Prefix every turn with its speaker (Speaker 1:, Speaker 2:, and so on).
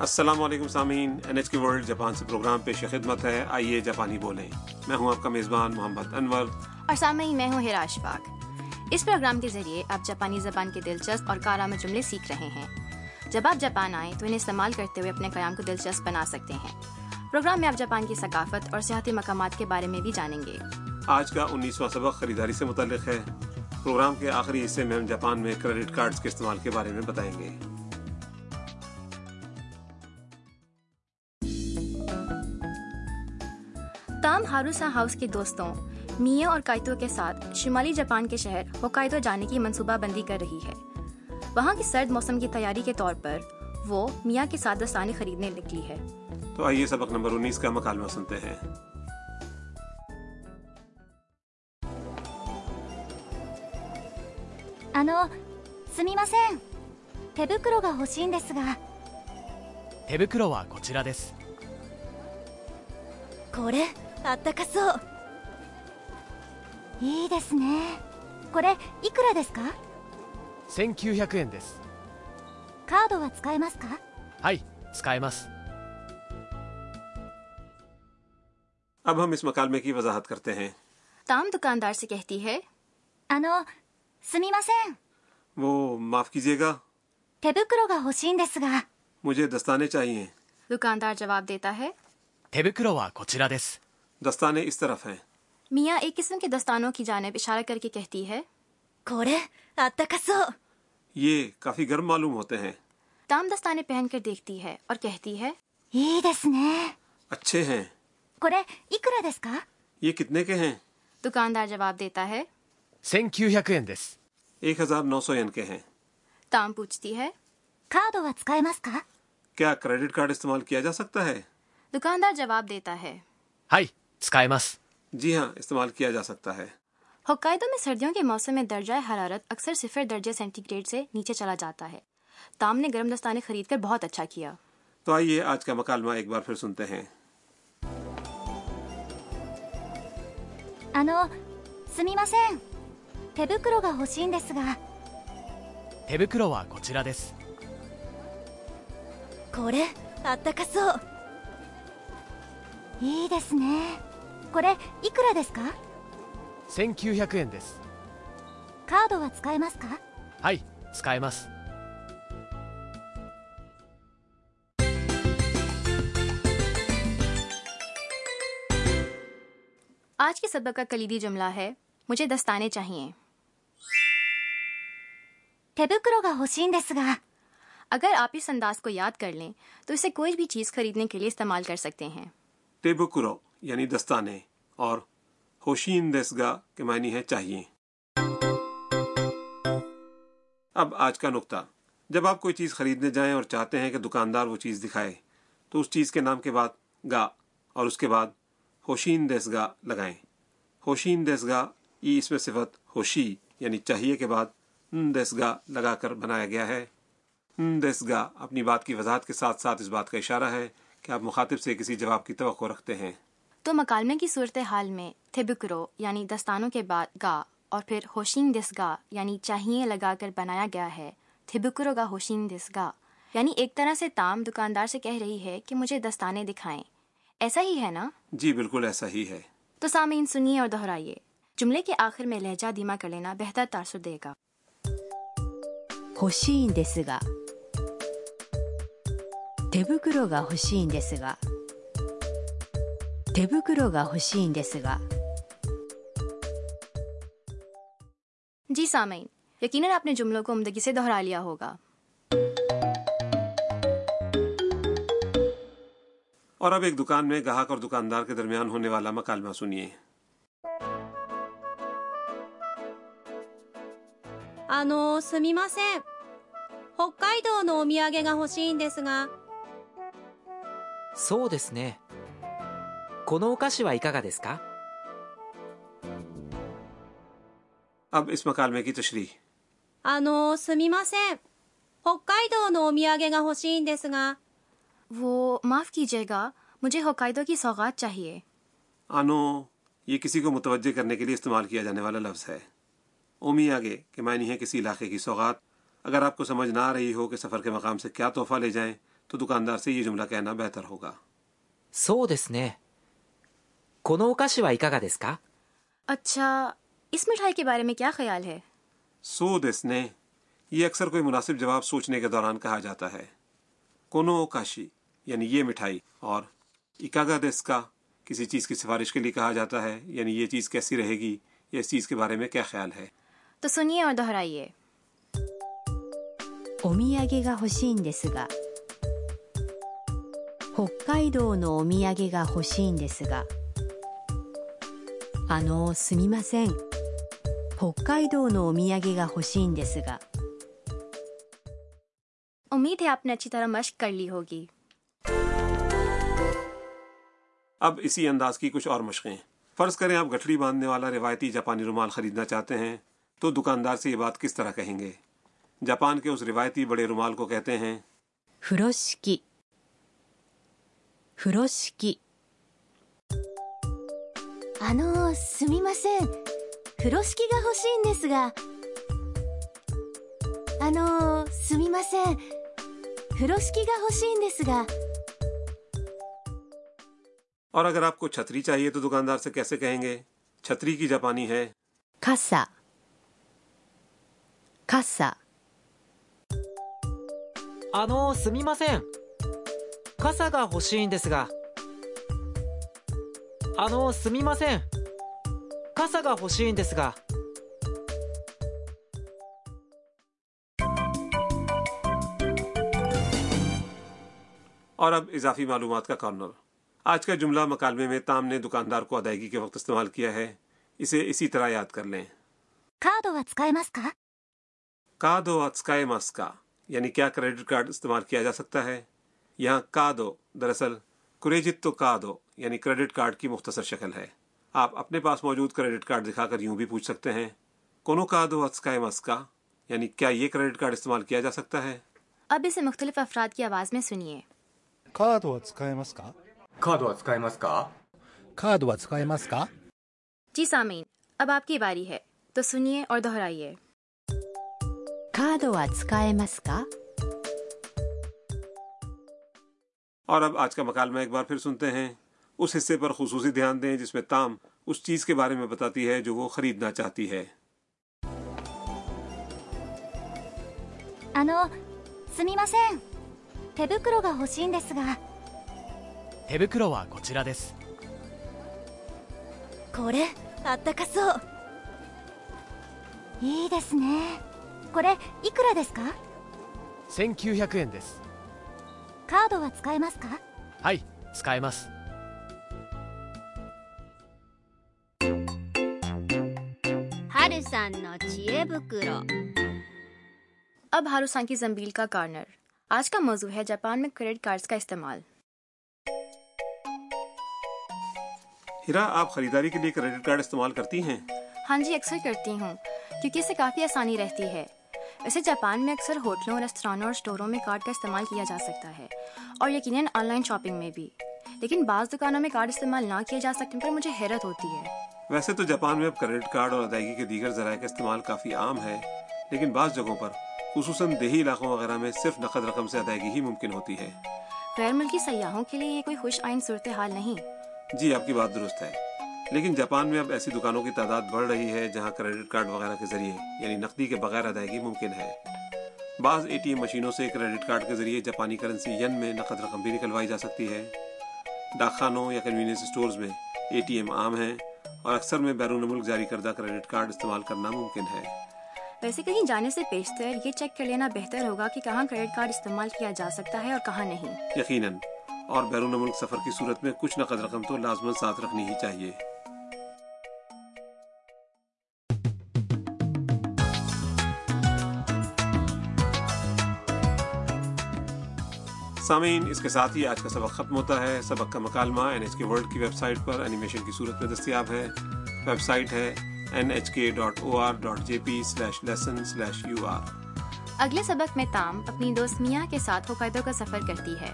Speaker 1: السلام علیکم سامعین این ایچ کے ورلڈ جاپان سے پروگرام پیش خدمت ہے۔ آئیے جاپانی بولیں۔ میں ہوں آپ کا میزبان محمد انور۔
Speaker 2: اور سامعین میں ہوں ہراش پاک اس پروگرام کے ذریعے آپ جاپانی زبان کے دلچسپ اور کارآمد جملے سیکھ رہے ہیں۔ جب آپ جاپان آئیں تو انہیں استعمال کرتے ہوئے اپنے قیام کو دلچسپ بنا سکتے ہیں۔ پروگرام میں آپ جاپان کی ثقافت اور سیاحتی مقامات کے بارے میں بھی جانیں گے۔
Speaker 1: آج کا انیسواں سبق خریداری سے متعلق ہے۔ پروگرام کے آخری حصے میں ہم جاپان میں کریڈٹ کارڈز کے استعمال کے بارے میں بتائیں گے۔
Speaker 2: تام ہاروسا ہاؤس کے دوستوں میاں اور کائتو کے ساتھ شمالی جاپان کے شہر ہوکائدو جانے کی منصوبہ بندی کر رہی ہے وہاں کی سرد موسم کی تیاری کے طور پر وہ میاں کے ساتھ دستانے خریدنے نکلی ہے
Speaker 1: تو آئیے سبق نمبر انیس کا مکالمہ سنتے ہیں
Speaker 3: あのすみません手袋が欲しいんですが
Speaker 4: 手袋はこちらです
Speaker 3: これ あったかそういいですねこれいくらですか
Speaker 4: 1900円です
Speaker 3: カードは使えますか
Speaker 4: はい使えます
Speaker 1: اب ہم اس مکالمے کی وضاحت کرتے ہیں
Speaker 2: تام دکاندار سے کہتی ہے
Speaker 3: あのすみません
Speaker 1: وہ معاف کیجیے گا
Speaker 3: 手袋が欲しいんですが
Speaker 1: مجھے دستانے چاہیے
Speaker 2: دکاندار جواب دیتا ہے
Speaker 4: 手袋はこちらです
Speaker 1: دستانے اس طرف ہیں۔
Speaker 2: میاں ایک قسم کے دستانوں کی جانب اشارہ کر کے کہتی ہے
Speaker 3: کورے آتاکسو
Speaker 1: یہ کافی گرم معلوم ہوتے ہیں۔
Speaker 2: تام دستانے پہن کر دیکھتی ہے اور کہتی ہے
Speaker 3: یہ دسنے۔
Speaker 1: اچھے ہیں۔
Speaker 3: کورے اکرا دس کا؟
Speaker 1: یہ کتنے کے ہیں؟
Speaker 2: دکاندار جواب دیتا ہے
Speaker 4: سین کیو دس۔
Speaker 1: ایک ہزار نو سو ین کے ہیں۔
Speaker 2: تام پوچھتی ہے
Speaker 3: کارڈ وا تسکائے ماس کا؟
Speaker 1: کیا کریڈٹ کارڈ استعمال کیا جا سکتا ہے؟
Speaker 2: دکاندار جواب دیتا ہے
Speaker 4: ہائی۔
Speaker 1: جی ہاں استعمال کیا جا سکتا ہے
Speaker 2: ہوکائدو میں سردیوں کے موسم میں درجہ حرارت اکثر صفر درجے سینٹی گریڈ سے نیچے چلا جاتا ہے تام نے گرم دستانے خرید کر بہت اچھا کیا
Speaker 1: تو آئیے آج کا مکالمہ ایک بار پھر سنتے ہیں
Speaker 3: あのすみません手袋が欲しいんですが
Speaker 4: 手袋はこちらです
Speaker 3: これあったかそういいですね これいくらですか
Speaker 4: 1900円です
Speaker 3: カードは使えますか
Speaker 4: はい使えます
Speaker 2: آج کے سبق کا کلیدی جملہ ہے مجھے دستانے چاہیے
Speaker 3: 手袋が欲しいんですが
Speaker 2: اگر آپ اس انداز کو یاد کر لیں تو اسے کوئی بھی چیز خریدنے کے لیے استعمال کر سکتے ہیں
Speaker 1: ٹیبوکرو یعنی دستانے اور ہوشین دسگا کے معنی ہے چاہیے۔ اب آج کا نقطہ۔ جب آپ کوئی چیز خریدنے جائیں اور چاہتے ہیں کہ دکاندار وہ چیز دکھائے، تو اس چیز کے نام کے بعد گا اور اس کے بعد ہوشین دسگا لگائیں۔ ہوشین دسگا یہ اس میں صفت ہوشی یعنی چاہیے کے بعد ن دسگا لگا کر بنایا گیا ہے۔ ن دسگا اپنی بات کی وضاحت کے ساتھ ساتھ اس بات کا اشارہ ہے کہ آپ مخاطب سے کسی جواب کی توقع رکھتے ہیں۔
Speaker 2: تو مکالمے کی صورتحال میں تھبکرو یعنی دستانوں کے بعد گا اور پھر ہوشین دس گا یعنی چاہیے لگا کر بنایا گیا ہے۔ تھبکرو گا ہوشین دس گا۔ یعنی ایک طرح سے تام دکاندار سے کہہ رہی ہے کہ مجھے دستانے دکھائیں۔ ایسا ہی ہے نا؟
Speaker 1: جی بالکل ایسا ہی ہے۔
Speaker 2: تو سامعین سنیے اور دہرائیے۔ جملے کے آخر میں لہجہ دیما کر لینا بہتر تاثر دے گا۔
Speaker 5: ہوشین دس گا۔ تھبکرو گا ہوشین دس گا۔ 手袋が欲しいんですが
Speaker 2: جی سامعین یقیناً آپ نے جملوں کو عمدگی سے دہرا لیا ہوگا
Speaker 1: اور اب ایک دکان میں گاہک اور دکاندار کے درمیان ہونے والا مکالمہ سنیے
Speaker 6: あのすみません北海道のお土産が欲しいんですが
Speaker 7: そうですね このお菓子はいかがですか
Speaker 1: اب اس مکالمے کی تشریح
Speaker 6: あのすみません北海道のお土産が欲しいんですが
Speaker 2: وہ معاف کیجیے گا مجھے ہوکائدو کی سوغات چاہیے
Speaker 1: آنو یہ کسی کو متوجہ کرنے کے لیے استعمال کیا جانے والا لفظ ہے اومی آگے کہ معنی ہے کسی علاقے کی سوغات اگر آپ کو سمجھ نہ آ رہی ہو کہ سفر کے مقام سے کیا تحفہ لے جائیں تو دکاندار سے یہ جملہ کہنا بہتر ہوگا
Speaker 7: そうですね このお菓子はいかがですか
Speaker 2: اچھا اس مٹھائی کے بارے میں کیا خیال ہے
Speaker 1: سو دس نے یہ اکثر کوئی مناسب جواب سوچنے کے دوران کہا جاتا ہے کونو کاشی یعنی یہ مٹھائی اور اکاگا دس کا کسی چیز کی سفارش کے لیے کہا جاتا ہے یعنی یہ چیز کیسی رہے گی یا اس چیز کے بارے میں کیا خیال ہے
Speaker 2: تو سنیے اور دہرائیے
Speaker 5: お土産が欲しいんですが北海道のお土産が欲しいんですが あのすみません北海道のお土産が欲しいんですが
Speaker 2: امید ہے آپ نے اچھی طرح مشق کر لی ہوگی
Speaker 1: اب اسی انداز کی کچھ اور مشقیں فرض کریں آپ گٹھڑی باندھنے والا روایتی جاپانی رومال خریدنا چاہتے ہیں تو دکاندار سے یہ بات کس طرح کہیں گے جاپان کے اس روایتی بڑے رومال کو کہتے ہیں
Speaker 5: 風呂敷風呂敷
Speaker 3: あのすみません風呂敷が欲しいんですがあのすみません風呂敷が欲しいんですが
Speaker 1: اور اگر آپ کو چھتری چاہیے تو دکاندار سے کیسے کہیں گے چھتری کی جاپانی ہے
Speaker 5: 傘傘
Speaker 7: あのすみません傘が欲しいんですが あのすみません傘が欲しいんですが
Speaker 1: اور اب اضافی معلومات کا کارنر آج کا جملہ مکالمے میں تام نے دکاندار کو ادائیگی کے وقت استعمال کیا ہے اسے اسی طرح یاد کر لیں
Speaker 3: カードは使えますか
Speaker 1: کادو اتسکائے ماس کا یعنی کیا کریڈٹ کارڈ استعمال کیا جا سکتا ہے یہاں کادو دراصل کریجت تو کا دو یعنی کریڈٹ کارڈ کی مختصر شکل ہے۔ آپ اپنے پاس موجود کریڈٹ کارڈ دکھا کر یوں بھی پوچھ سکتے ہیں کونو کا دو ہتسکا مسکا یعنی کیا یہ کریڈٹ کارڈ استعمال کیا جا سکتا ہے؟
Speaker 2: اب اسے مختلف افراد کی آواز میں سنیے۔
Speaker 8: کا دو
Speaker 9: ہتسکا مسکا کا دو ہتسکا مسکا کا دو ہتسکا
Speaker 2: جی سامین اب آپ کی باری ہے۔ تو سنیے اور دہرائیے۔
Speaker 5: کا دو ہتسکا
Speaker 1: اور اب آج کا مکالمہ ایک بار پھر سنتے ہیں اس حصے پر خصوصی دھیان دیں جس میں تام اس چیز کے بارے میں بتاتی ہے جو وہ خریدنا چاہتی ہے
Speaker 3: あのすみません手袋が欲しいんですが
Speaker 4: 手袋はこちらです
Speaker 3: これあったかそういいですねこれいくらですか
Speaker 4: 1900円です
Speaker 3: カードは使えますか
Speaker 4: はい使えます
Speaker 6: はるさんの知恵袋
Speaker 2: اب ہاروسان کی زمبیل کا کارنر آج کا موضوع ہے جاپان میں کریڈٹ کارڈز کا استعمال
Speaker 1: ہیرا آپ خریداری کے لیے کریڈٹ کارڈ استعمال کرتی ہیں
Speaker 2: ہاں جی اکثر کرتی ہوں کیونکہ اس سے کافی آسانی رہتی ہے ویسے جاپان میں اکثر ہوٹلوں ریستورانوں اور اسٹوروں میں کارڈ کا استعمال کیا جا سکتا ہے اور یقیناً آن لائن شاپنگ میں بھی۔ لیکن بعض دکانوں میں کارڈ استعمال نہ کیے جا سکنے پر مجھے حیرت ہوتی ہے۔
Speaker 1: ویسے تو جاپان میں اب کریڈٹ کارڈ اور ادائیگی کے دیگر ذرائع کا استعمال کافی عام ہے لیکن بعض جگہوں پر خصوصاً دیہی علاقوں وغیرہ میں صرف نقد رقم سے ادائیگی ہی ممکن ہوتی ہے۔
Speaker 2: غیر ملکی سیاحوں کے لیے یہ کوئی خوش آئین صورتحال نہیں۔
Speaker 1: جی آپ کی بات درست ہے۔ لیکن جاپان میں اب ایسی دکانوں کی تعداد بڑھ رہی ہے جہاں کریڈٹ کارڈ وغیرہ کے ذریعے یعنی نقدی کے بغیر ادائیگی ممکن ہے۔ بعض اے ٹی ایم مشینوں سے کریڈٹ کارڈ کے ذریعے جاپانی کرنسی ین میں نقد رقم بھی نکلوائی جا سکتی ہے۔ ڈاک خانوں یا کنوینئنس اسٹورز میں اے ٹی ایم عام ہیں اور اکثر میں بیرون ملک جاری کردہ کریڈٹ کارڈ استعمال کرنا ممکن ہے۔
Speaker 2: ویسے کہیں جانے سے پیشتر یہ چیک کر لینا بہتر ہوگا کہ کہاں کریڈٹ کارڈ استعمال کیا جا سکتا ہے اور کہاں نہیں۔
Speaker 1: یقیناً اور بیرون ملک سفر کی صورت میں کچھ نقد رقم تو لازمن ساتھ رکھنی ہی چاہیے۔ سامعین، اس کے ساتھ ہی آج کا سبق ختم ہوتا ہے۔ سبق کا مکالمہ این ایچ کے ورلڈ کی ویب سائٹ پر اینیمیشن کی صورت میں دستیاب ہے۔ ویب سائٹ ہے N H K dot O R dot J P slash lesson slash U R
Speaker 2: اگلے سبق میں تام اپنی دوست میاں کے ساتھ ہوکائدو کا سفر کرتی ہے۔